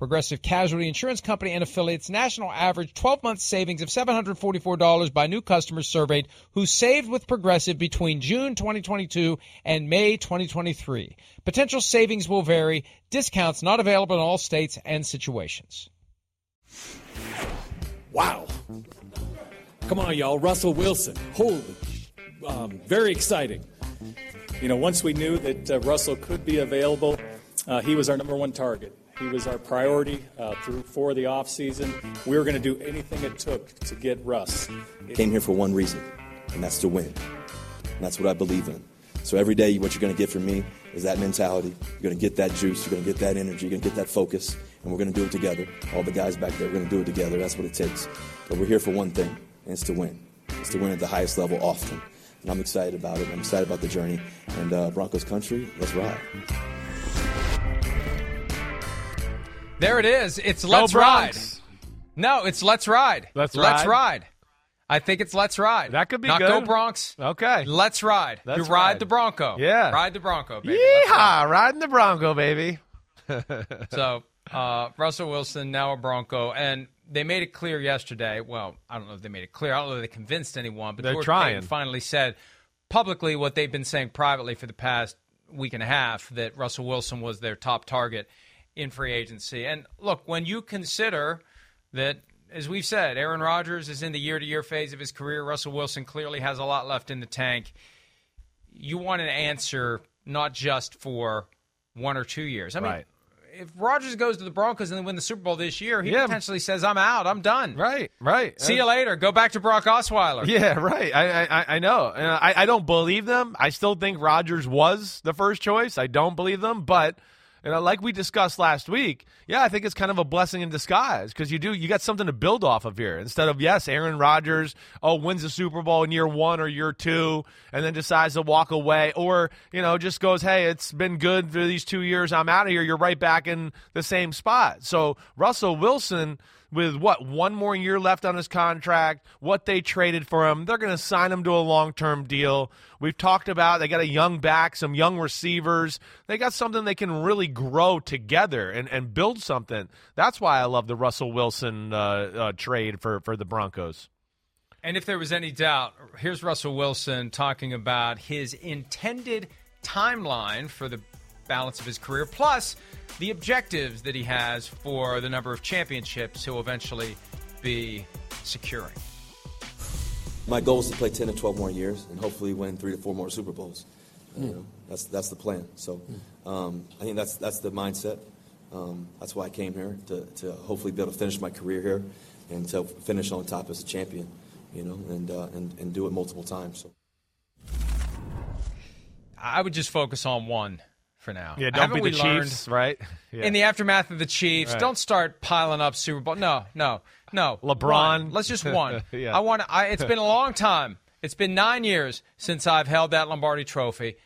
Progressive Casualty Insurance Company and affiliates national average 12 month savings of $744 by new customers surveyed who saved with Progressive between June 2022 and May 2023. Potential savings will vary. Discounts not available in all states and situations. Wow. Come on, y'all. Russell Wilson. Holy. Um, very exciting. You know, once we knew that uh, Russell could be available, uh, he was our number one target. He was our priority uh, through for the offseason. We were going to do anything it took to get Russ. Came here for one reason, and that's to win. And that's what I believe in. So every day, what you're going to get from me is that mentality. You're going to get that juice. You're going to get that energy. You're going to get that focus. And we're going to do it together. All the guys back there, we're going to do it together. That's what it takes. But we're here for one thing, and it's to win. It's to win at the highest level often. And I'm excited about it. I'm excited about the journey. And uh, Broncos country, let's ride. There it is. It's Let's Ride. No, it's Let's Ride. Let's Let's Ride? ride. I think it's Let's Ride. That could be Not good. Go Bronx. Okay. Let's ride. Let's you ride, ride. the Bronco. Yeah. Ride the Bronco, baby. Let's ride. Yeehaw! Riding the Bronco, baby. So, uh, Russell Wilson, now a Bronco. And they made it clear yesterday. Well, I don't know if they made it clear. I don't know if they convinced anyone, but They're George trying. Paton finally said publicly what they've been saying privately for the past week and a half that Russell Wilson was their top target in free agency. And look, when you consider that, as we've said, Aaron Rodgers is in the year to year phase of his career, Russell Wilson clearly has a lot left in the tank. You want an answer not just for one or two years. I mean, Right. if Rodgers goes to the Broncos and they win the Super Bowl this year, he Yeah. potentially says, I'm out, I'm done. Right, right. See you later. Go back to Brock Osweiler. Yeah, right. I I, I know. I, I don't believe them. I still think Rodgers was the first choice. I don't believe them, but you uh, know, like we discussed last week, yeah, I think it's kind of a blessing in disguise because you do you got something to build off of here. Instead of yes, Aaron Rodgers oh wins the Super Bowl in year one or year two and then decides to walk away or you know just goes hey it's been good for these two years. I'm out of here. You're right back in the same spot. So Russell Wilson with what one more year left on his contract, what they traded for him, they're going to sign him to a long-term deal. We've talked about they got a young back, some young receivers. They got something they can really grow together and, and build something. That's why I love the Russell Wilson uh, uh, trade for for the Broncos. And if there was any doubt, here's Russell Wilson talking about his intended timeline for the balance of his career, plus the objectives that he has for the number of championships he'll eventually be securing. My goal is to play 10 to 12 more years and hopefully win three to four more Super Bowls. You know, that's, that's the plan. So um, I think that's, that's the mindset. Um, that's why I came here, to, to hopefully be able to finish my career here and to finish on top as a champion, you know, and, uh, and, and do it multiple times. So. I would just focus on one for now. Yeah, don't Haven't be we the learned Chiefs, right? Yeah. In the aftermath of the Chiefs, Right. don't start piling up Super Bowl. No, no, no. LeBron. One. Let's just one. Yeah. I want. I, it's been a long time. It's been nine years since I've held that Lombardi Trophy.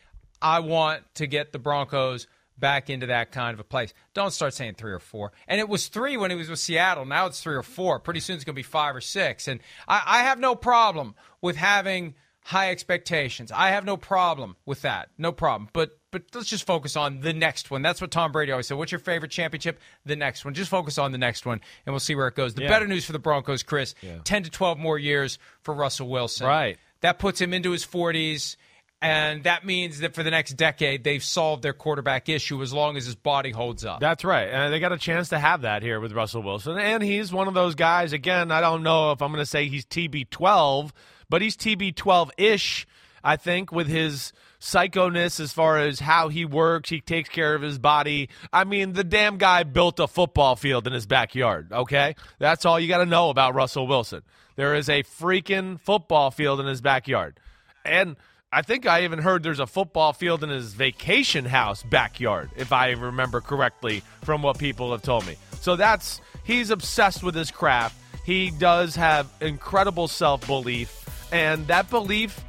I want to get the Broncos back into that kind of a place. Don't start saying three or four. And it was three when he was with Seattle. Now it's three or four. Pretty soon it's going to be five or six. And I, I have no problem with having high expectations. I have no problem with that. No problem. But but let's just focus on the next one. That's what Tom Brady always said. What's your favorite championship? The next one. Just focus on the next one and we'll see where it goes. The Yeah. better news for the Broncos, Chris, 10 to 12 more years for Russell Wilson. Right. That puts him into his 40s and that means that for the next decade they've solved their quarterback issue as long as his body holds up. That's right. And they got a chance to have that here with Russell Wilson. And he's one of those guys, again, I don't know if I'm going to say he's TB12, but he's TB12 ish, I think, with his psychoness as far as how he works. He takes care of his body. I mean, the damn guy built a football field in his backyard, okay? That's all you got to know about Russell Wilson. There is a freaking football field in his backyard. And I think I even heard there's a football field in his vacation house backyard, if I remember correctly from what people have told me. So that's he's obsessed with his craft. He does have incredible self belief, and that belief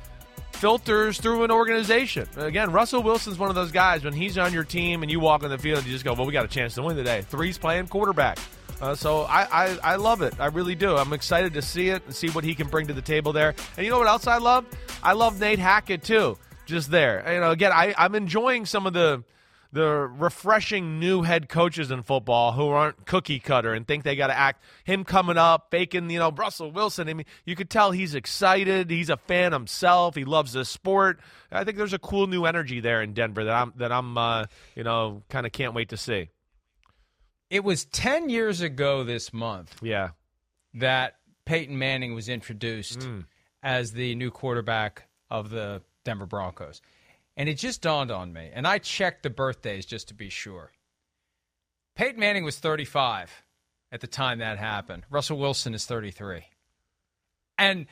filters through an organization. Again, Russell Wilson's one of those guys when he's on your team and you walk on the field, you just go, "Well, we got a chance to win today." Three's playing quarterback. Uh, so I, I, I love it. I really do. I'm excited to see it and see what he can bring to the table there. And you know what else I love? I love Nate Hackett too. Just there. You know, again, I, I'm enjoying some of the the refreshing new head coaches in football who aren't cookie cutter and think they got to act. Him coming up, faking, you know, Russell Wilson. I mean, you could tell he's excited. He's a fan himself. He loves the sport. I think there's a cool new energy there in Denver that I'm that I'm uh, you know kind of can't wait to see. It was 10 years ago this month Yeah. that Peyton Manning was introduced as the new quarterback of the Denver Broncos. And it just dawned on me, and I checked the birthdays just to be sure. Peyton Manning was 35 at the time that happened. Russell Wilson is 33. And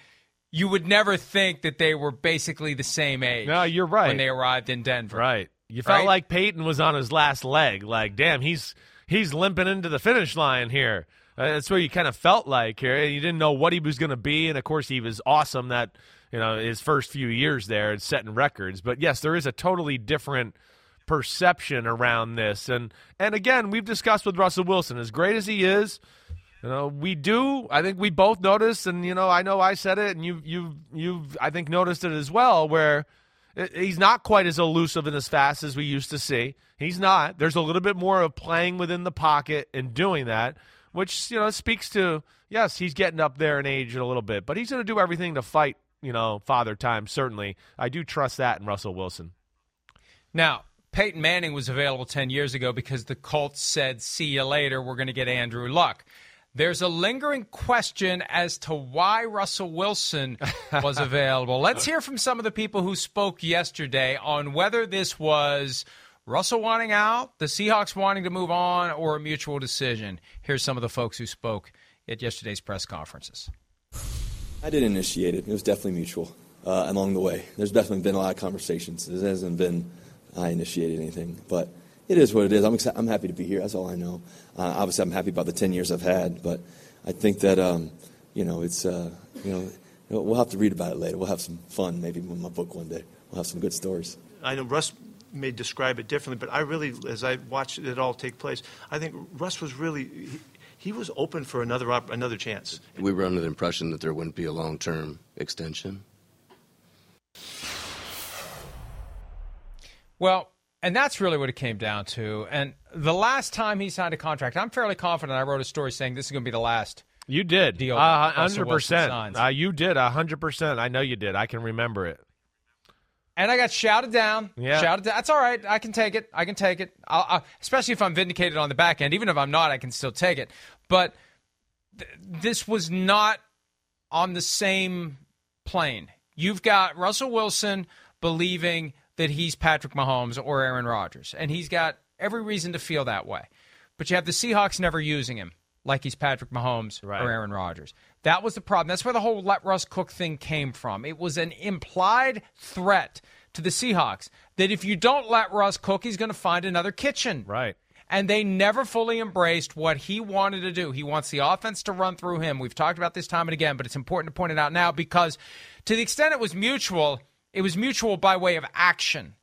you would never think that they were basically the same age No, you're right. when they arrived in Denver. Right. You felt Right? like Peyton was on his last leg. Like, damn, he's he's limping into the finish line here. Uh, that's where you kind of felt like here. You didn't know what he was going to be, and of course, he was awesome. That you know his first few years there and setting records. But yes, there is a totally different perception around this. And and again, we've discussed with Russell Wilson, as great as he is. You know, we do. I think we both noticed, and you know, I know I said it, and you, you, you've, I think, noticed it as well. Where he's not quite as elusive and as fast as we used to see. He's not. There's a little bit more of playing within the pocket and doing that, which you know speaks to yes, he's getting up there in age a little bit, but he's going to do everything to fight. You know, father time. Certainly, I do trust that in Russell Wilson. Now, Peyton Manning was available 10 years ago because the Colts said, see you later, we're going to get Andrew Luck. There's a lingering question as to why Russell Wilson was available. Let's hear from some of the people who spoke yesterday on whether this was Russell wanting out, the Seahawks wanting to move on, or a mutual decision. Here's some of the folks who spoke at yesterday's press conferences. I didn't initiate it. It was definitely mutual uh, along the way. There's definitely been a lot of conversations. It hasn't been I initiated anything, but it is what it is. I'm exci- I'm happy to be here. That's all I know. Uh, obviously, I'm happy about the 10 years I've had, but I think that um, you know it's uh, you know we'll have to read about it later. We'll have some fun maybe with my book one day. We'll have some good stories. I know Russ may describe it differently, but I really, as I watched it all take place, I think Russ was really, he, he was open for another op- another chance. We were under the impression that there wouldn't be a long term extension. Well, and that's really what it came down to. And the last time he signed a contract, I'm fairly confident I wrote a story saying this is going to be the last. You did. Deal Uh, 100%. Uh, you did. 100%. I know you did. I can remember it. And I got shouted down. Yeah. Shouted down. That's all right. I can take it. I can take it. I'll, i especially if I'm vindicated on the back end. Even if I'm not, I can still take it. But th- this was not on the same plane. You've got Russell Wilson believing that he's Patrick Mahomes or Aaron Rodgers, and he's got every reason to feel that way. But you have the Seahawks never using him like he's Patrick Mahomes Right. or Aaron Rodgers. That was the problem. That's where the whole let Russ cook thing came from. It was an implied threat to the Seahawks that if you don't let Russ cook, he's going to find another kitchen. Right. And they never fully embraced what he wanted to do. He wants the offense to run through him. We've talked about this time and again, but it's important to point it out now because to the extent it was mutual, it was mutual by way of action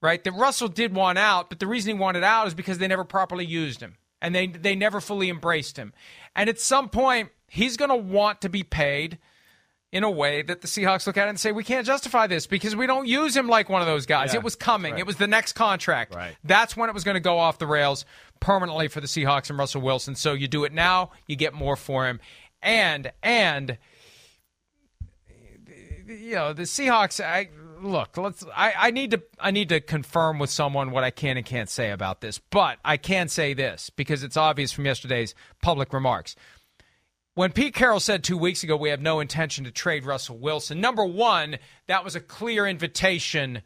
right? That Russell did want out, but the reason he wanted out is because they never properly used him and they they never fully embraced him. And at some point, he's going to want to be paid. in a way that the Seahawks look at it and say, we can't justify this because we don't use him like one of those guys. Yeah, it was coming. right. It was the next contract. Right. That's when it was going to go off the rails permanently for the Seahawks and Russell Wilson. So you do it now, you get more for him. And, and, you know, the Seahawks, I, look, let's, I, I need to, I need to confirm with someone what I can and can't say about this, but I can say this because it's obvious from yesterday's public remarks when Pete Carroll said two weeks ago we have no intention to trade Russell Wilson, number one, that was a clear invitation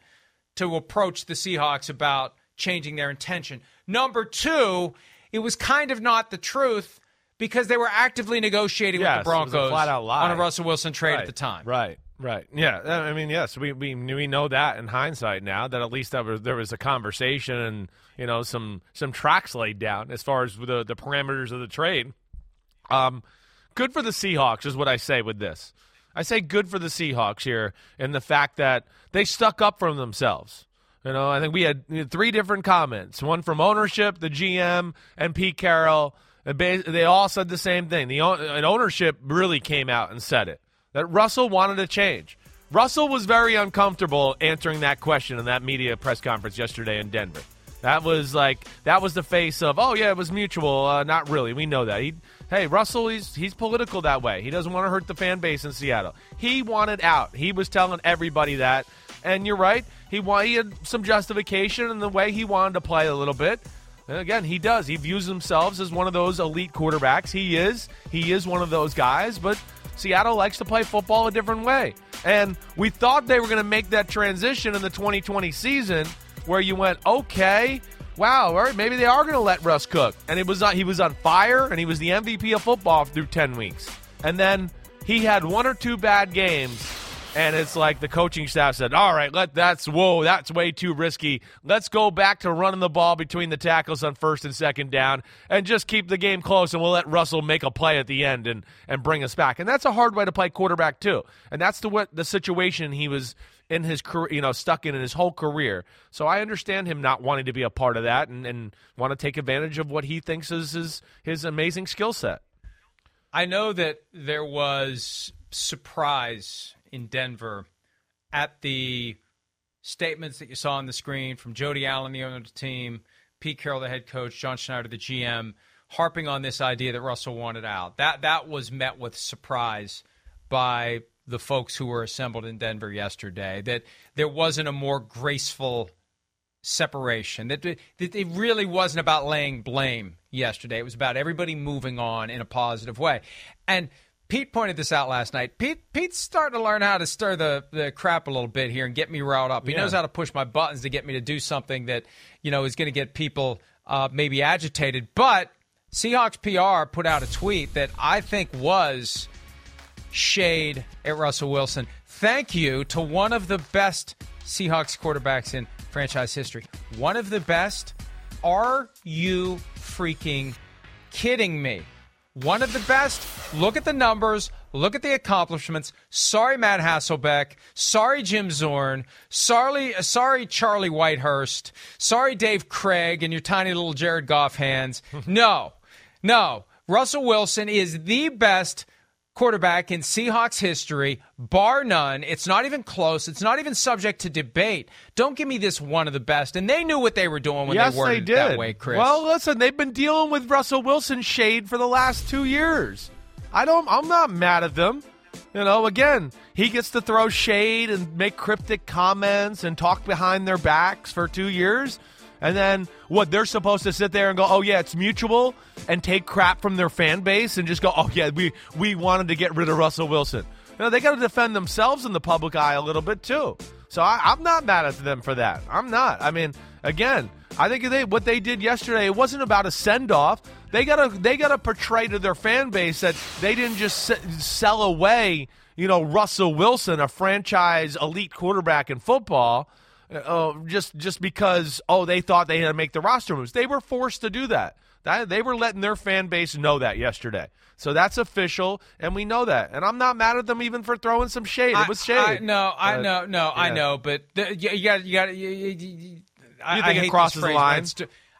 to approach the Seahawks about changing their intention. Number two, it was kind of not the truth because they were actively negotiating Yes, with the was a Broncos on a Russell Wilson trade right. at the time. Right, right. Yeah, I mean, yes, we, we we know that in hindsight now that at least there was, there was a conversation and you know some some tracks laid down as far as the the parameters of the trade. Um, good for the Seahawks is what I say with this. I say good for the Seahawks here in the fact that they stuck up for themselves. You know, I think we had, three different comments. One from ownership, the GM, and Pete Carroll. And They all said the same thing. The and ownership really came out and said it that Russell wanted to change. Russell was very uncomfortable answering that question in that media press conference yesterday in Denver. That was like that was the face of oh yeah it was mutual. Uh, not really. We know that. He hey Russell he's he's political that way. He doesn't want to hurt the fan base in Seattle. He wanted out. He was telling everybody that. And you're right. He wa- he had some justification in the way he wanted to play a little bit. And again he does. He views himself as one of those elite quarterbacks. He is. He is one of those guys. But Seattle likes to play football a different way and we thought they were going to make that transition in the 2020 season where you went, okay, wow, all right, maybe they are going to let Russ cook. And it was on, he was on fire, and he was the MVP of football through ten weeks. And then he had one or two bad games, and it's like the coaching staff said, all right, let that's whoa, that's way too risky. Let's go back to running the ball between the tackles on first and second down, and just keep the game close, and we'll let Russell make a play at the end and and bring us back. And that's a hard way to play quarterback too. And that's the what the situation he was in his career, you know, stuck in, in his whole career. So I understand him not wanting to be a part of that and, and want to take advantage of what he thinks is his, his amazing skill set. I know that there was surprise in Denver at the statements that you saw on the screen from Jody Allen, the owner of the team, Pete Carroll, the head coach, John Schneider, the GM, harping on this idea that Russell wanted out. That that was met with surprise by the folks who were assembled in Denver yesterday. That there wasn't a more graceful separation. That, that it really wasn't about laying blame yesterday. It was about everybody moving on in a positive way. And Pete pointed this out last night. Pete Pete's starting to learn how to stir the, the crap a little bit here and get me riled up. He Yeah. knows how to push my buttons to get me to do something that you know is going to get people uh, maybe agitated. But Seahawks PR put out a tweet that I think was shade at Russell Wilson. Thank you to one of the best Seahawks quarterbacks in franchise history. One of the best. Are you freaking kidding me? One of the best. Look at the numbers. Look at the accomplishments. Sorry, Matt Hasselbeck. Sorry, Jim Zorn. Sorry, sorry, Charlie Whitehurst. Sorry, Dave Krieg and your tiny little Jared Goff hands. No, no. Russell Wilson is the best quarterback in Seahawks history, bar none. It's not even close. It's not even subject to debate. Don't give me this one of the best. And they knew what they were doing when yes, they did. that way, Chris. Well, listen, they've been dealing with Russell Wilson shade for the last two years. I don't. I'm not mad at them. You know, again, he gets to throw shade and make cryptic comments and talk behind their backs for two years. And then what they're supposed to sit there and go, oh yeah, it's mutual, and take crap from their fan base and just go, oh yeah, we we wanted to get rid of Russell Wilson. You know, they got to defend themselves in the public eye a little bit too. So I, I'm not mad at them for that. I'm not. I mean, again, I think they what they did yesterday. It wasn't about a send off. They gotta they gotta portray to their fan base that they didn't just s- sell away. You know, Russell Wilson, a franchise elite quarterback in football uh, just just because oh they thought they had to make the roster moves. They were forced to do that. That they were letting their fan base know that yesterday. So that's official, and we know that. And I'm not mad at them even for throwing some shade. It was shade. I, I, no, I But, know, no, I know, but the, you, you got, you got, you, you, I, You I think it crosses the line?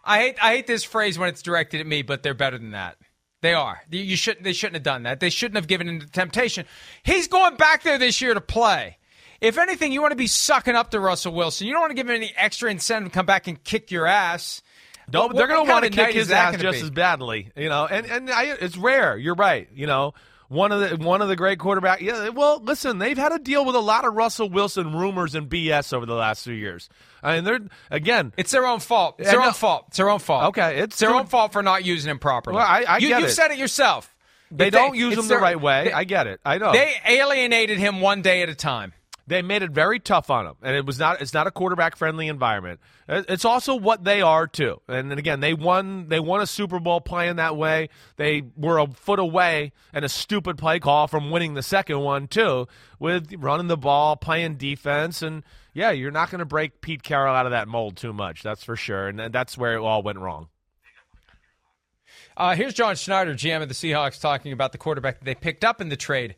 I hate, I hate this phrase when it's directed at me, but they're better than that. They are. You shouldn't. they shouldn't have done that. They shouldn't have given in to temptation. He's going back there this year to play. If anything, you want to be sucking up to Russell Wilson. You don't want to give him any extra incentive to come back and kick your ass. Don't, What- they're going to want to kick his ass just be? as badly, you know. And and I, it's rare. You're right. You know, one of the one of the great quarterback. Yeah. Well, listen, they've had to deal with a lot of Russell Wilson rumors and BS over the last few years. I mean, they're again. It's their own fault. It's their no- own fault. It's their own fault. Okay, it's their own fault for not using him properly. Well, I- I you, get you it. said it yourself. They If don't use him the their- right way. they- I get it. I know. They alienated him one day at a time. They made it very tough on him, and it was not. It's not a quarterback friendly environment. It's also what they are too. And again, they won. They won a Super Bowl playing that way. They were a foot away and a stupid play call from winning the second one too, with running the ball, playing defense, and yeah, you're not going to break Pete Carroll out of that mold too much. That's for sure. And that's where it all went wrong. Uh, here's John Schneider, GM of the Seahawks, talking about the quarterback that they picked up in the trade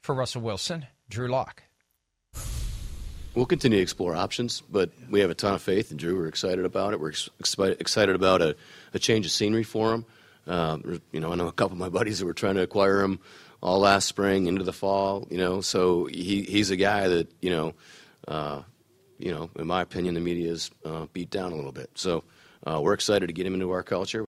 for Russell Wilson, Drew Lock. We'll continue to explore options, but we have a ton of faith in Drew. We're excited about it. We're ex- excited about a, a change of scenery for him. Um, you know, I know a couple of my buddies that were trying to acquire him all last spring into the fall. You know, so he, he's a guy that you know, uh, you know, in my opinion, the media is uh, beat down a little bit. So uh, we're excited to get him into our culture.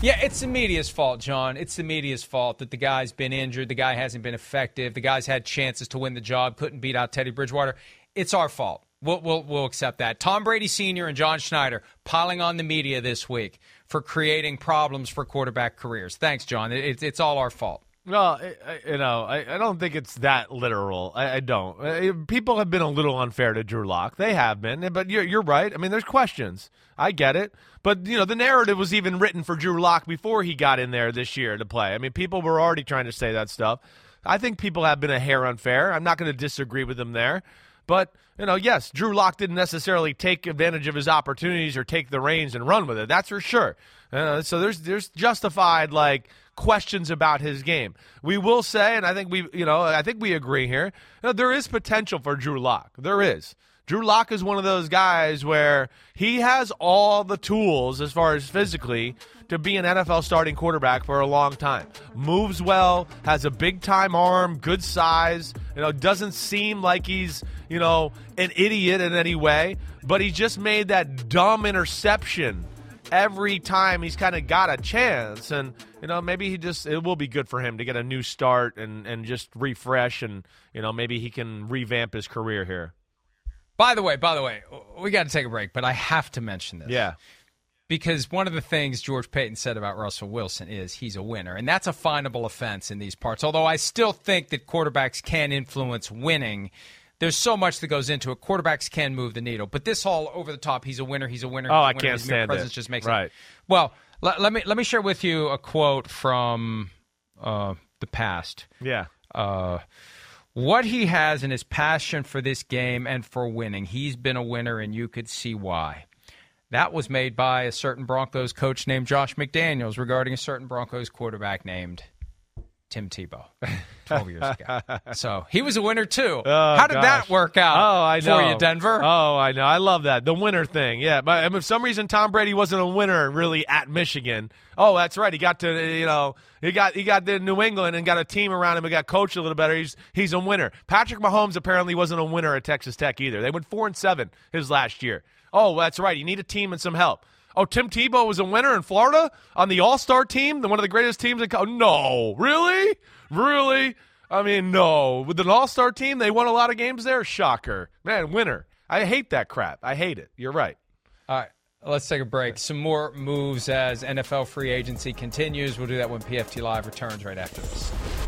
Yeah, it's the media's fault, John. It's the media's fault that the guy's been injured, the guy hasn't been effective, the guy's had chances to win the job, couldn't beat out Teddy Bridgewater. It's our fault. We'll, we'll, we'll accept that. Tom Brady Sr. and John Schneider piling on the media this week for creating problems for quarterback careers. Thanks, John. It, it's it's all our fault. Well, I, you know, I, I don't think it's that literal. I, I don't. People have been a little unfair to Drew Lock. They have been, but you're you're right. I mean, there's questions. I get it, but you know, the narrative was even written for Drew Lock before he got in there this year to play. I mean, people were already trying to say that stuff. I think people have been a hair unfair. I'm not going to disagree with them there. But, you know, yes, Drew Lock didn't necessarily take advantage of his opportunities or take the reins and run with it. That's for sure. Uh, so there's there's justified like questions about his game. We will say, and I think we, you know, I think we agree here. You know, there is potential for Drew Lock. There is. Drew Lock is one of those guys where he has all the tools as far as physically to be an NFL starting quarterback for a long time. Moves well, has a big time arm, good size, you know, doesn't seem like he's, you know, an idiot in any way, but he just made that dumb interception every time he's kind of got a chance and you know maybe he just it will be good for him to get a new start and and just refresh and you know maybe he can revamp his career here By the way, by the way, we got to take a break, but I have to mention this. yeah because one of the things George Paton said about Russell Wilson is he's a winner, and that's a finable offense in these parts. Although I still think that quarterbacks can influence winning. There's so much that goes into it. Quarterbacks can move the needle, but this all over the top. He's a winner. He's a winner. Oh, he's a I winner. can't His stand presence it. Just makes Right. It. Well, let, let me let me share with you a quote from uh, the past. yeah Uh, what he has in his passion for this game and for winning. He's been a winner, and you could see why. That was made by a certain Broncos coach named Josh McDaniels regarding a certain Broncos quarterback named Tim Tebow 12 years ago. So he was a winner too. Oh, How did that work out Oh, I know. for you, Denver? Oh, I know. I love that. The winner thing. Yeah. But I mean, for some reason, Tom Brady wasn't a winner really at Michigan. Oh, that's right. He got to, you know, he got he got to New England and got a team around him and got coached a little better. He's he's a winner. Patrick Mahomes apparently wasn't a winner at Texas Tech either. They went four and seven his last year. Oh, that's right. You need a team and some help. Oh, Tim Tebow was a winner in Florida on the All Star team, the one of the greatest teams in. Co- no, really, really. I mean, no. With an All Star team, they won a lot of games there. Shocker, man, winner. I hate that crap. I hate it. You're right. All right. Let's take a break. Some more moves as NFL free agency continues. We'll do that when PFT Live returns right after this.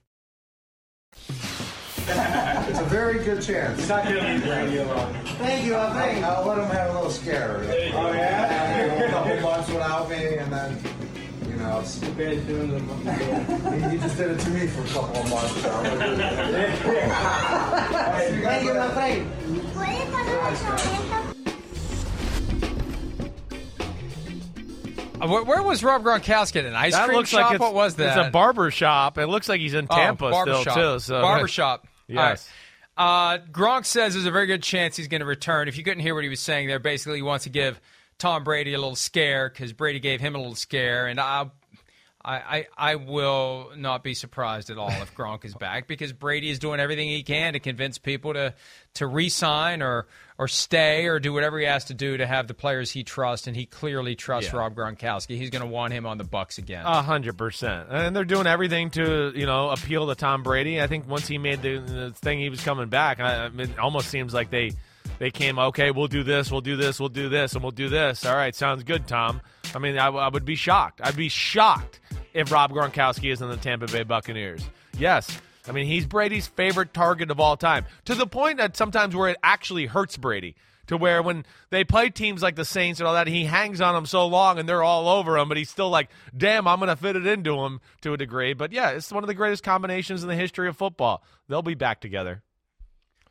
Very good chance. He's not going to be radio on. Thank you. I'll, thank, I'll let him have a little scare. Oh, yeah? a couple months without me, and then, you know, it's, he, he just did it to me for a couple of months. So I'm gonna do it. Thank you, my friend. Uh, Where, where was Rob Gronkowski? At an ice that cream looks shop? like it's, what was that? It's a barber shop. It looks like he's in Oh, Tampa still barbershop. too. So barbershop. Yes. Right. Uh, Gronk says there's a very good chance he's going to return. If you couldn't hear what he was saying there, basically he wants to give Tom Brady a little scare because Brady gave him a little scare, and I, I, I, I will not be surprised at all if Gronk is back because Brady is doing everything he can to convince people to to re-sign or or stay or do whatever he has to do to have the players he trusts, and he clearly trusts Yeah. Rob Gronkowski. He's going to want him on the Bucks again. A hundred percent, and they're doing everything to you know appeal to Tom Brady. I think once he made the, the thing, he was coming back, I, I mean, it almost seems like they they came okay. We'll do this, we'll do this, we'll do this, and we'll do this. All right, sounds good, Tom. I mean, I, I would be shocked. I'd be shocked if Rob Gronkowski is in the Tampa Bay Buccaneers. Yes. I mean, he's Brady's favorite target of all time to the point that sometimes where it actually hurts Brady. To where when they play teams like the Saints and all that, he hangs on them so long and they're all over him, but he's still like, damn, I'm going to fit it into him to a degree. But yeah, it's one of the greatest combinations in the history of football. They'll be back together.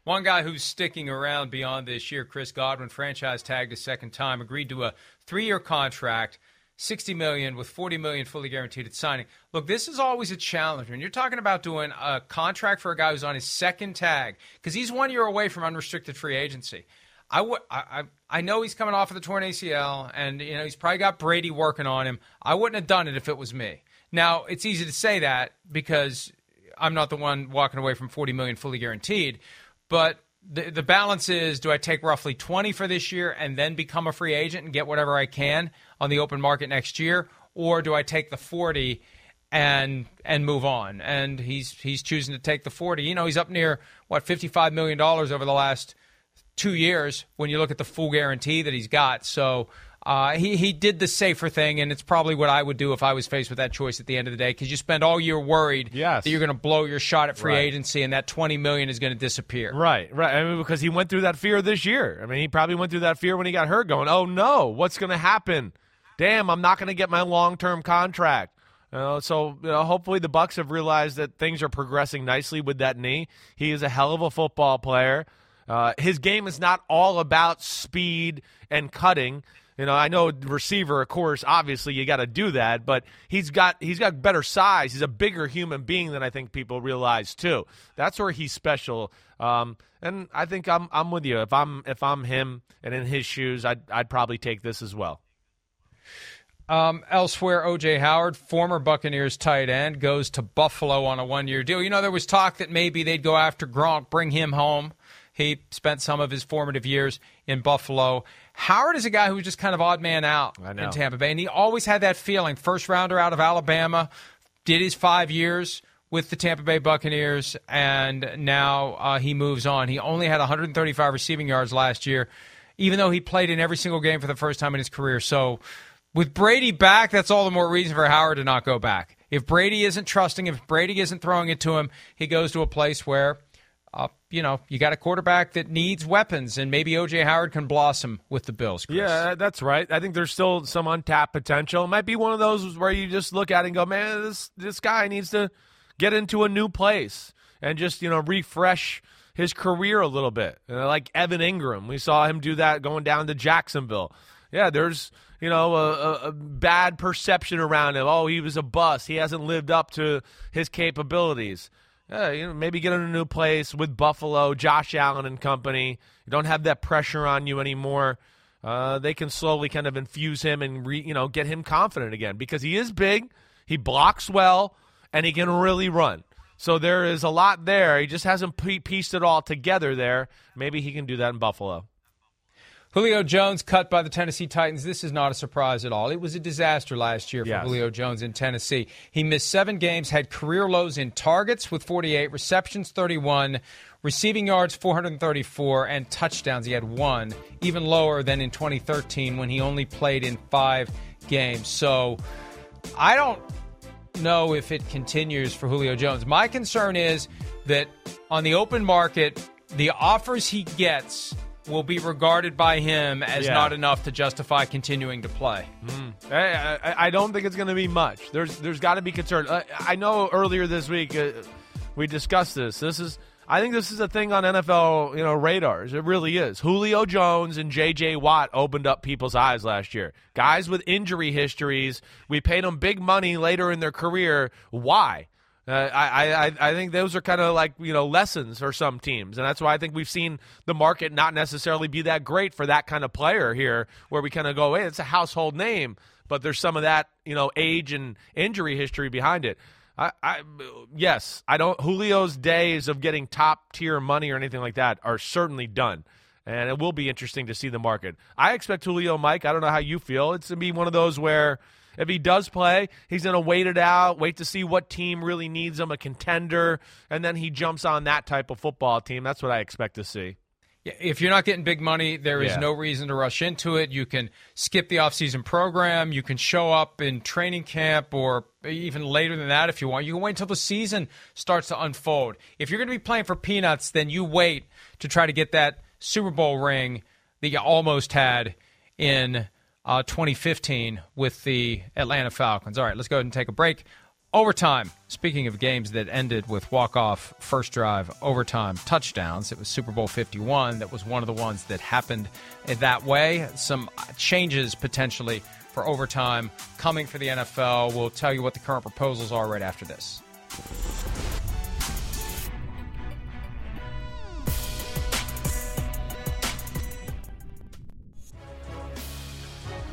One guy who's sticking around beyond this year, Chris Godwin, franchise tagged a second time, agreed to a three-year contract, sixty million with forty million fully guaranteed at signing. Look, this is always a challenge when you're talking about doing a contract for a guy who's on his second tag because he's one year away from unrestricted free agency. I I, I, I know he's coming off of the torn ACL, and you know he's probably got Brady working on him. I wouldn't have done it if it was me. Now it's easy to say that because I'm not the one walking away from 40 million fully guaranteed, but the the balance is: do I take roughly 20 for this year and then become a free agent and get whatever I can on the open market next year, or do I take the 40? and and move on. And he's he's choosing to take the 40. You know, he's up near what 55 million dollars over the last 2 years when you look at the full guarantee that he's got. So uh, he he did the safer thing, and it's probably what I would do if I was faced with that choice at the end of the day, because you spend all year worried Yes. that you're going to blow your shot at free Right. agency, and that 20 million is going to disappear. Right, right. I mean, because he went through that fear this year. I mean, he probably went through that fear when he got hurt, going, "Oh no, what's going to happen? Damn, I'm not going to get my long-term contract." You know, so you know, hopefully the Bucks have realized that things are progressing nicely with that knee. He is a hell of a football player. Uh, his game is not all about speed and cutting. You know, I know receiver, of course, obviously you got to do that, but he's got he's got better size. He's a bigger human being than I think people realize too. That's where he's special. Um, and I think I'm I'm with you. If I'm if I'm him and in his shoes, I'd I'd probably take this as well. Um, elsewhere, OJ Howard, former Buccaneers tight end, goes to Buffalo on a one year deal. You know, there was talk that maybe they'd go after Gronk, bring him home. He spent some of his formative years in Buffalo. Howard is a guy who was just kind of odd man out in Tampa Bay, and he always had that feeling. First rounder out of Alabama, did his five years with the Tampa Bay Buccaneers, and now uh, he moves on. He only had 135 receiving yards last year, even though he played in every single game for the first time in his career. So, with Brady back, that's all the more reason for Howard to not go back. If Brady isn't trusting, if Brady isn't throwing it to him, he goes to a place where, uh, you know, you got a quarterback that needs weapons, and maybe OJ Howard can blossom with the Bills. Chris. Yeah, that's right. I think there's still some untapped potential. It might be one of those where you just look at it and go, man, this this guy needs to get into a new place and just you know refresh his career a little bit. Like Evan Engram, we saw him do that going down to Jacksonville. Yeah, there's you know a, a bad perception around him. Oh, he was a bust. He hasn't lived up to his capabilities. Yeah, you know, maybe get in a new place with Buffalo, Josh Allen and company. You don't have that pressure on you anymore. Uh, they can slowly kind of infuse him and re, you know get him confident again because he is big, he blocks well, and he can really run. So there is a lot there. He just hasn't pieced it all together there. Maybe he can do that in Buffalo. Julio Jones cut by the Tennessee Titans. This is not a surprise at all. It was a disaster last year for Yes. Julio Jones in Tennessee. He missed seven games, had career lows in targets with 48, receptions 31, receiving yards 434, and touchdowns. He had one, even lower than in 2013 when he only played in five games. So I don't. know if it continues for Julio Jones. My concern is that on the open market, the offers he gets will be regarded by him as Yeah. not enough to justify continuing to play. I, I, I don't think it's going to be much. There's there's got to be concern. Uh, I know earlier this week uh, we discussed this. This is I think this is a thing on NFL you know radars. It really is. Julio Jones and J.J. Watt opened up people's eyes last year. Guys with injury histories. We paid them big money later in their career. Why? Uh, I, I I think those are kind of like you know lessons for some teams, and that's why I think we've seen the market not necessarily be that great for that kind of player here, where we kind of go, hey, it's a household name, but there's some of that you know age and injury history behind it. I, I yes, I don't. Julio's days of getting top tier money or anything like that are certainly done. And it will be interesting to see the market. I expect Julio, Mike. I don't know how you feel. It's to be one of those where if he does play, he's going to wait it out, wait to see what team really needs him, a contender, and then he jumps on that type of football team. That's what I expect to see. Yeah, If you're not getting big money, there is Yeah. no reason to rush into it. You can skip the offseason program. You can show up in training camp or even later than that if you want. You can wait until the season starts to unfold. If you're going to be playing for peanuts, then you wait to try to get that Super Bowl ring that you almost had in uh, 2015 with the Atlanta Falcons. All right, let's go ahead and take a break. Overtime. Speaking of games that ended with walk-off first drive overtime touchdowns, it was Super Bowl 51 that was one of the ones that happened that way. Some changes potentially for overtime coming for the NFL. We'll tell you what the current proposals are right after this.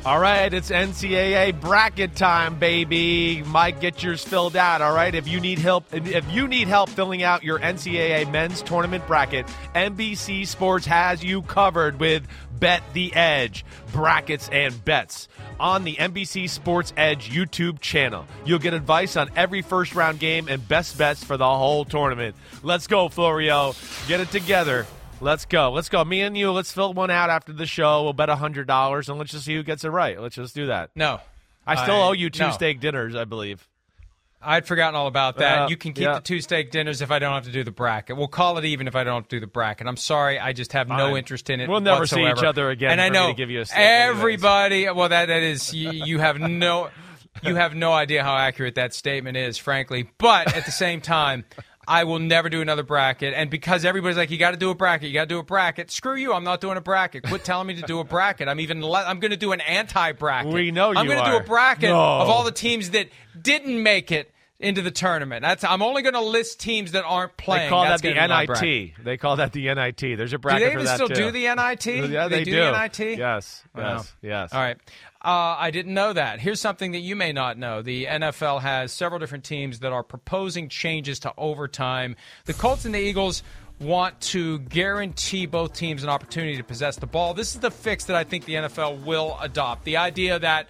All right, it's NCAA bracket time, baby. Mike, get yours filled out. All right, if you need help, if you need help filling out your NCAA men's tournament bracket, NBC Sports has you covered with Bet the Edge brackets and bets on the NBC Sports Edge YouTube channel. You'll get advice on every first round game and best bets for the whole tournament. Let's go, Florio. Get it together. Let's go. Let's go. Me and you, let's fill one out after the show. We'll bet $100 and let's just see who gets it right. Let's just do that. No. I still I- owe you two no. steak dinners, I believe. I'd forgotten all about that. Uh, you can keep yeah. the two steak dinners if I don't have to do the bracket. We'll call it even if I don't have to do the bracket. I'm sorry, I just have no interest in it. We'll never see each other again And I know to give you a steak anyways. everybody. Well, that that is you, you have no you have no idea how accurate that statement is, frankly. But at the same time. I will never do another bracket, and because everybody's like, "You got to do a bracket, you got to do a bracket." Screw you! I'm not doing a bracket. Quit telling me to do a bracket. I'm even. Le- I'm going to do an anti-bracket. We know I'm gonna do a bracket No. of all the teams that didn't make it into the tournament. That's I'm only going to list teams that aren't playing. They call That's that the gonna be my bracket. NIT. They call that the NIT. There's a Do bracket they for even that still too. do the NIT? Yeah, they, do, do. the NIT. Yes, yes, yes. All right. Uh, I didn't know that. Here's something that you may not know. The NFL has several different teams that are proposing changes to overtime. The Colts and the Eagles want to guarantee both teams an opportunity to possess the ball. This is the fix that I think the NFL will adopt. The idea that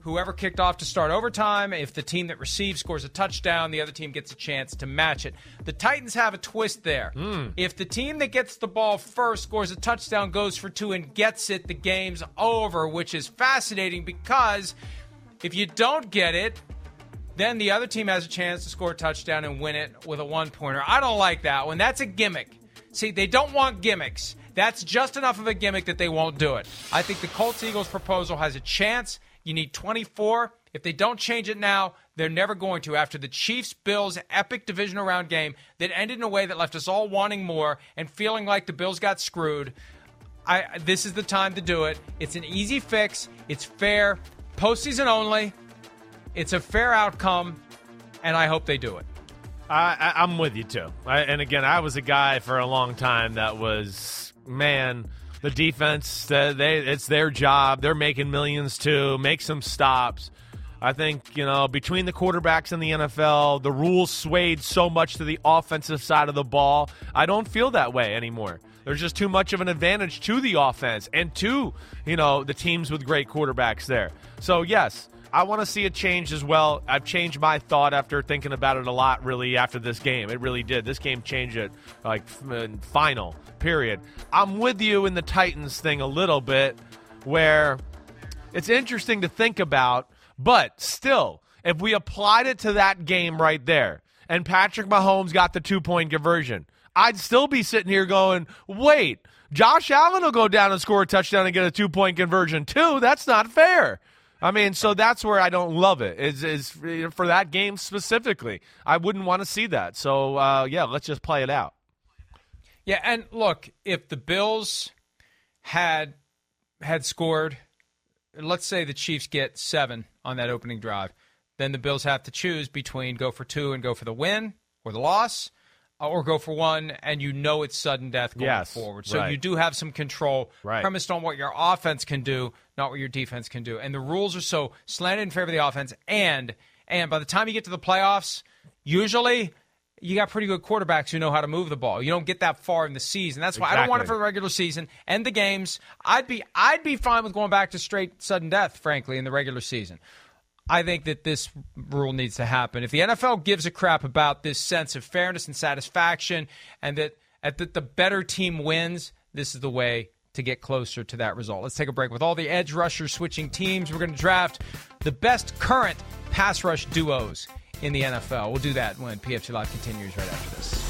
whoever kicked off to start overtime, if the team that receives scores a touchdown, the other team gets a chance to match it. The Titans have a twist there. Hmm. If the team that gets the ball first scores a touchdown, goes for two, and gets it, the game's over, which is fascinating because if you don't get it, then the other team has a chance to score a touchdown and win it with a one pointer. I don't like that one. That's a gimmick. See, they don't want gimmicks. That's just enough of a gimmick that they won't do it. I think the Colts Eagles proposal has a chance. You need 24. If they don't change it now, they're never going to. After the Chiefs Bills epic divisional round game that ended in a way that left us all wanting more and feeling like the Bills got screwed, I this is the time to do it. It's an easy fix. It's fair. Postseason only. It's a fair outcome, and I hope they do it. I, I'm with you too. I, and again, I was a guy for a long time that was man. The defense, uh, they it's their job. They're making millions too. Make some stops. I think you know between the quarterbacks in the NFL, the rules swayed so much to the offensive side of the ball. I don't feel that way anymore. There's just too much of an advantage to the offense and to you know the teams with great quarterbacks there. So yes, I want to see a change as well. I've changed my thought after thinking about it a lot, really, after this game. It really did. This game changed it, like, uh, final, period. I'm with you in the Titans thing a little bit, where it's interesting to think about, but still, if we applied it to that game right there and Patrick Mahomes got the two point conversion, I'd still be sitting here going, wait, Josh Allen will go down and score a touchdown and get a two point conversion too. That's not fair. I mean, so that's where I don't love it. Is is for that game specifically? I wouldn't want to see that. So uh, yeah, let's just play it out. Yeah, and look, if the Bills had had scored, let's say the Chiefs get seven on that opening drive, then the Bills have to choose between go for two and go for the win or the loss, Uh, or go for one and you know it's sudden death going Yes, forward. So right. you do have some control Right. premised on what your offense can do, not what your defense can do. And the rules are so slanted in favor of the offense. And and by the time you get to the playoffs, usually you got pretty good quarterbacks who know how to move the ball. You don't get that far in the season. That's why I don't want it for the regular season. End the games. I'd be I'd be fine with going back to straight sudden death, frankly, in the regular season. I think that this rule needs to happen. If the NFL gives a crap about this sense of fairness and satisfaction, and that at the, the better team wins, this is the way to get closer to that result. Let's take a break with all the edge rushers switching teams. We're going to draft the best current pass rush duos in the NFL. We'll do that when PFT Live continues right after this.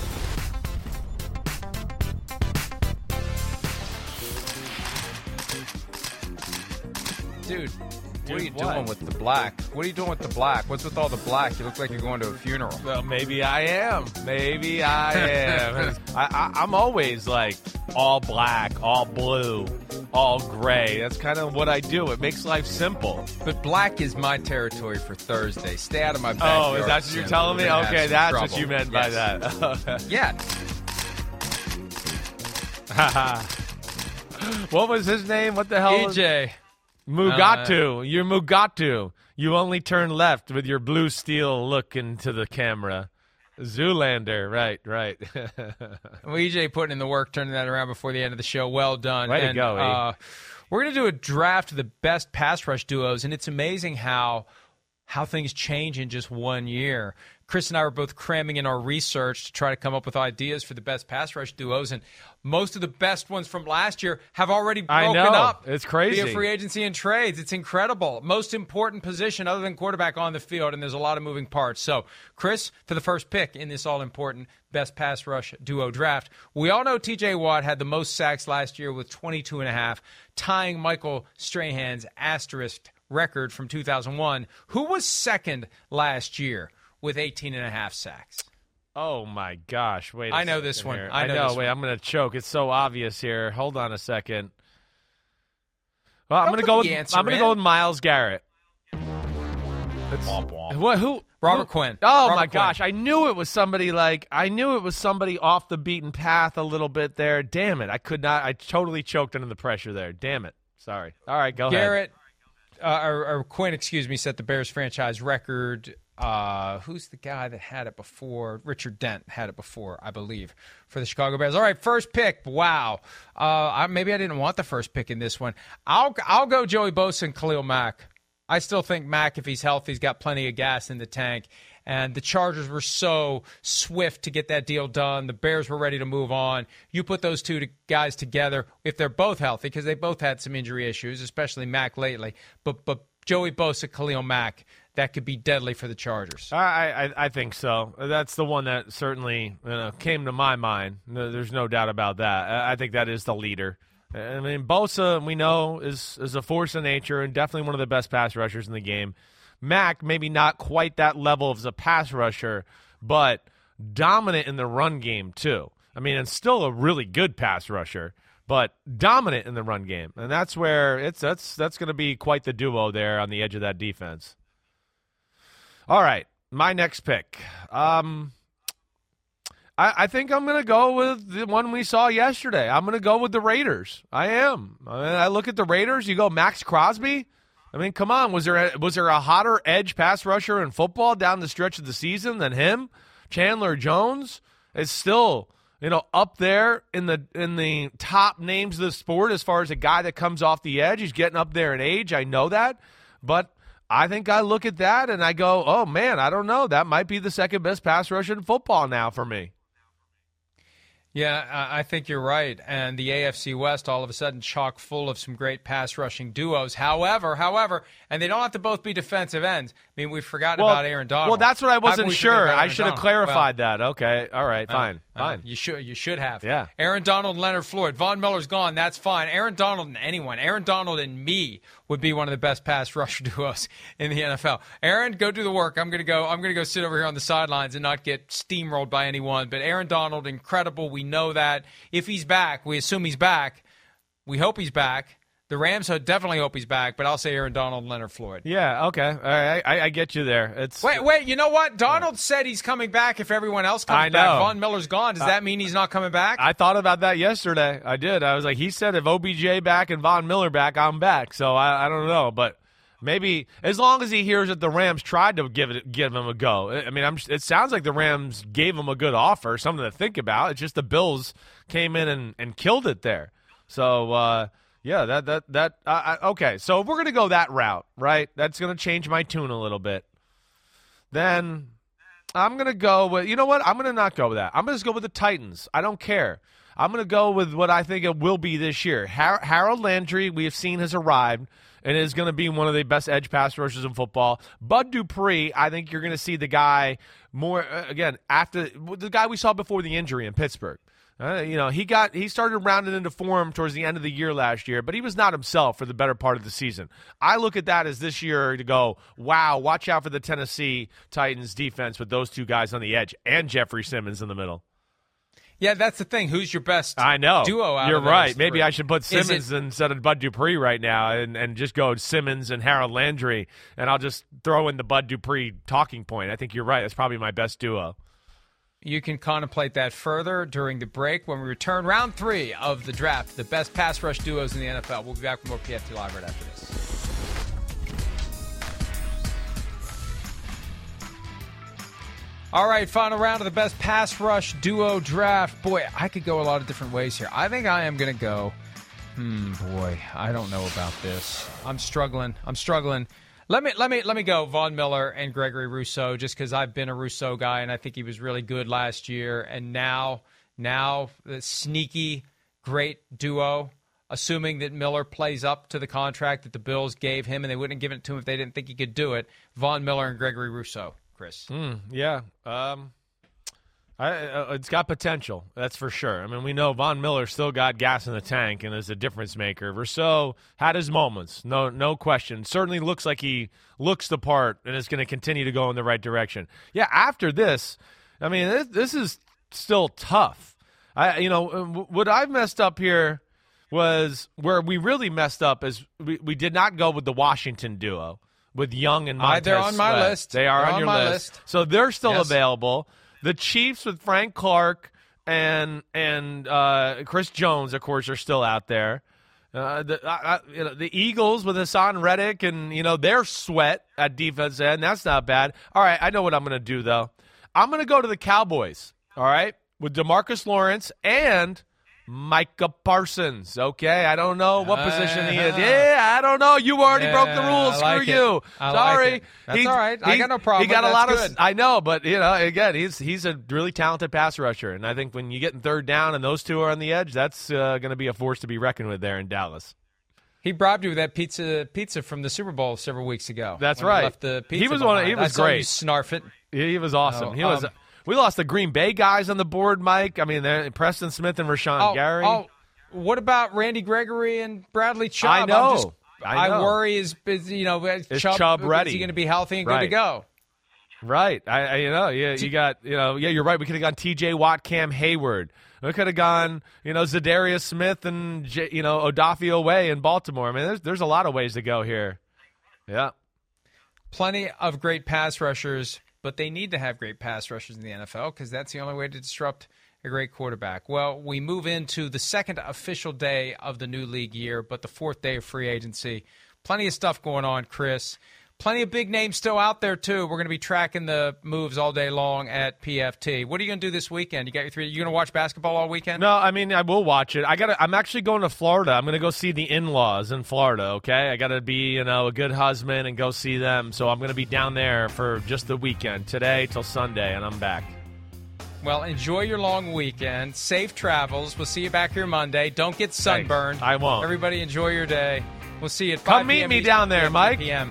Dude, what are you what? doing with the black? What are you doing with the black? What's with all the black? You look like you're going to a funeral. Well, maybe I am. Maybe I am. I, I, I'm always like all black, all blue, all gray. That's kind of what I do. It makes life simple. But black is my territory for Thursday. Stay out of my Oh, is that what you're telling me? We're gonna have Okay, that's trouble. what you meant by that. Yeah. what was his name? What the hell? EJ. Mugatu. You're Mugatu. You only turn left with your blue steel look into the camera. Zoolander. Right, right. Well, EJ putting in the work, turning that around before the end of the show. Well done. Way to go, uh, we're going to do a draft of the best pass rush duos, and it's amazing how how things change in just one year. Chris and I were both cramming in our research to try to come up with ideas for the best pass rush duos, and most of the best ones from last year have already I broken know. up. It's crazy. Via free agency and trades. It's incredible. Most important position other than quarterback on the field, and there's a lot of moving parts. So, Chris, for the first pick in this all important best pass rush duo draft, we all know TJ Watt had the most sacks last year with 22 and a half, tying Michael Strahan's asterisk record from 2001. Who was second last year with 18 and a half sacks? Oh my gosh! Wait. I I know this one. Here. I know this Wait, one. I'm gonna choke. It's so obvious here. Hold on a second. Well, I'm gonna go with the answer I'm gonna in. go with Myles Garrett. What? Who? Robert who- Quinn. Oh Robert my Quinn. gosh! I knew it was somebody like I knew it was somebody off the beaten path a little bit there. Damn it! I could not. I totally choked under the pressure there. Damn it! Sorry. All right, go ahead. Garrett, uh, or, or Quinn, excuse me, set the Bears franchise record. Uh, who's the guy that had it before? Richard Dent had it before, I believe, for the Chicago Bears. All right, first pick. Wow. Uh, I, maybe I didn't want the first pick in this one. I'll I'll go Joey Bosa and Khalil Mack. I still think Mack, if he's healthy, he's got plenty of gas in the tank. And the Chargers were so swift to get that deal done. The Bears were ready to move on. You put those two guys together, if they're both healthy, because they both had some injury issues, especially Mack lately. But but Joey Bosa, Khalil Mack, that could be deadly for the Chargers. I, I I think so. That's the one that certainly you know, came to my mind. There's no doubt about that. I think that is the leader. I mean, Bosa, we know, is is a force of nature and definitely one of the best pass rushers in the game. Mack, maybe not quite that level as a pass rusher, but dominant in the run game too. I mean, and still a really good pass rusher, but dominant in the run game, and that's where it's that's that's going to be quite the duo there on the edge of that defense. All right, my next pick. Um, I, I think I'm going to go with the one we saw yesterday. I'm going to go with the Raiders. I am. I, mean, I look at the Raiders. You go Maxx Crosby. I mean, come on. Was there a, was there a hotter edge pass rusher in football down the stretch of the season than him? Chandler Jones is still you know up there in the in the top names of the sport as far as a guy that comes off the edge. He's getting up there in age. I know that, but I think I look at that and I go, oh man, I don't know. That might be the second best pass rusher in football now for me. Yeah, I think you're right. And the AFC West all of a sudden chock full of some great pass rushing duos. However, however, and they don't have to both be defensive ends. I mean, we've forgotten Well, about Aaron Donald. well, that's what I wasn't sure. I should have clarified that. Okay, all right, fine, uh, fine. You should you should have. Yeah. Aaron Donald, and Leonard Floyd, Von Miller's gone. That's fine. Aaron Donald and anyone. Aaron Donald and me would be one of the best pass rush duos in the NFL. Aaron, go do the work. I'm gonna go. I'm gonna go sit over here on the sidelines and not get steamrolled by anyone. But Aaron Donald, incredible. We know that. If he's back, we assume he's back. We hope he's back. The Rams ho- definitely hope he's back. But I'll say Aaron Donald, and Leonard Floyd. Yeah, okay, all right, I, I get you there. It's Wait, wait. You know what? Donald said he's coming back if everyone else comes I back. know. Von Miller's gone. Does that mean he's not coming back? I thought about that yesterday. I did. I was like, he said if OBJ back and Von Miller back, I'm back. So I, I don't know, but maybe as long as he hears that the Rams tried to give it give him a go. I mean, I'm, it sounds like the Rams gave him a good offer, something to think about. It's just the Bills came in and, and killed it there. So uh, yeah, that that that uh, okay. So if we're gonna go that route, right? That's gonna change my tune a little bit. Then I'm gonna go with you know what? I'm gonna not go with that. I'm gonna just go with the Titans. I don't care. I'm gonna go with what I think it will be this year. Har- Harold Landry, we have seen, has arrived and is going to be one of the best edge pass rushers in football. Bud Dupree, I think you're going to see the guy more uh, again after the guy we saw before the injury in Pittsburgh. Uh, you know, he got he started rounding into form towards the end of the year last year, but he was not himself for the better part of the season. I look at that as this year to go, wow, watch out for the Tennessee Titans defense with those two guys on the edge and Jeffrey Simmons in the middle. Yeah, that's the thing. Who's your best I know. duo out You're right. Maybe three? I should put Is it- Simmons instead of Bud Dupree right now and, and just go Simmons and Harold Landry, and I'll just throw in the Bud Dupree talking point. I think you're right. That's probably my best duo. You can contemplate that further during the break when we return. Round three of the draft, the best pass rush duos in the NFL. We'll be back with more PFT Live right after this. All right, final round of the best pass rush duo draft. Boy, I could go a lot of different ways here. I think I am going to go. Hmm, boy, I don't know about this. I'm struggling. I'm struggling. Let me let me let me go. Von Miller and Gregory Rousseau, just because I've been a Rousseau guy and I think he was really good last year, and now now the sneaky great duo. Assuming that Miller plays up to the contract that the Bills gave him, and they wouldn't given it to him if they didn't think he could do it. Von Miller and Gregory Rousseau, Chris. Hmm, yeah. Um, I, uh, it's got potential. That's for sure. I mean, we know Von Miller still got gas in the tank and is a difference maker. Rousseau had his moments, no, no question. Certainly looks like he looks the part and is going to continue to go in the right direction. Yeah. After this, I mean, this, this is still tough. I, you know, uh, what I've messed up here was where we really messed up is we, we did not go with the Washington duo with Young and Montez. they're on my Sweat. list. They are on, on your list. list. So they're still Yes. available. The Chiefs with Frank Clark and and uh, Chris Jones, of course, are still out there. Uh, the you know, the Eagles with Haason Reddick and you know their sweat at defense end. That's not bad. All right, I know what I'm going to do though. I'm going to go to the Cowboys. All right, with Demarcus Lawrence and Micah Parsons. Okay, I don't know what position he is. Yeah, I don't know. You already Yeah, broke the rules. I Screw like you. I like Sorry. it. That's He's- all right. I got no problem He got a lot That's of. I know, but you know, again, he's he's a really talented pass rusher, and I think when you get in third down and those two are on the edge, that's uh, going to be a force to be reckoned with there in Dallas. He bribed you with that pizza pizza from the Super Bowl several weeks ago. That's right. He left the pizza he was one. Of, he. I was you great. snarf it. He, he was awesome. Oh, he was. um, we lost the Green Bay guys on the board, Mike. I mean, Preston Smith and Rashan Oh, Gary. oh, what about Randy Gregory and Bradley Chubb? I know. just- I know. worry is, is you know is Chubb Chubb ready? Is he going to be healthy and good to go? Right. I, I you know, yeah, you got, you know, yeah, you're right. We could have gone T.J. Watt, Cam Heyward. We could have gone, you know, Za'Darius Smith and J, you know Odafe Oweh in Baltimore. I mean, there's there's a lot of ways to go here. Yeah. Plenty of great pass rushers, but they need to have great pass rushers in the NFL because that's the only way to disrupt a great quarterback. Well, we move into the second official day of the new league year, but the fourth day of free agency. Plenty of stuff going on, Chris. Plenty of big names still out there too. We're going to be tracking the moves all day long at PFT. What are you going to do this weekend? You got your three. You going to watch basketball all weekend? No, I mean I will watch it. I got. I'm actually going to Florida. I'm going to go see the in-laws in Florida. Okay, I got to be you know a good husband and go see them. So I'm going to be down there for just the weekend, today till Sunday, and I'm back. Well, enjoy your long weekend. Safe travels. We'll see you back here Monday. Don't get sunburned. I won't. Everybody enjoy your day. We'll see you at 5 Come meet p.m. me down there, 8 Mike. p.m.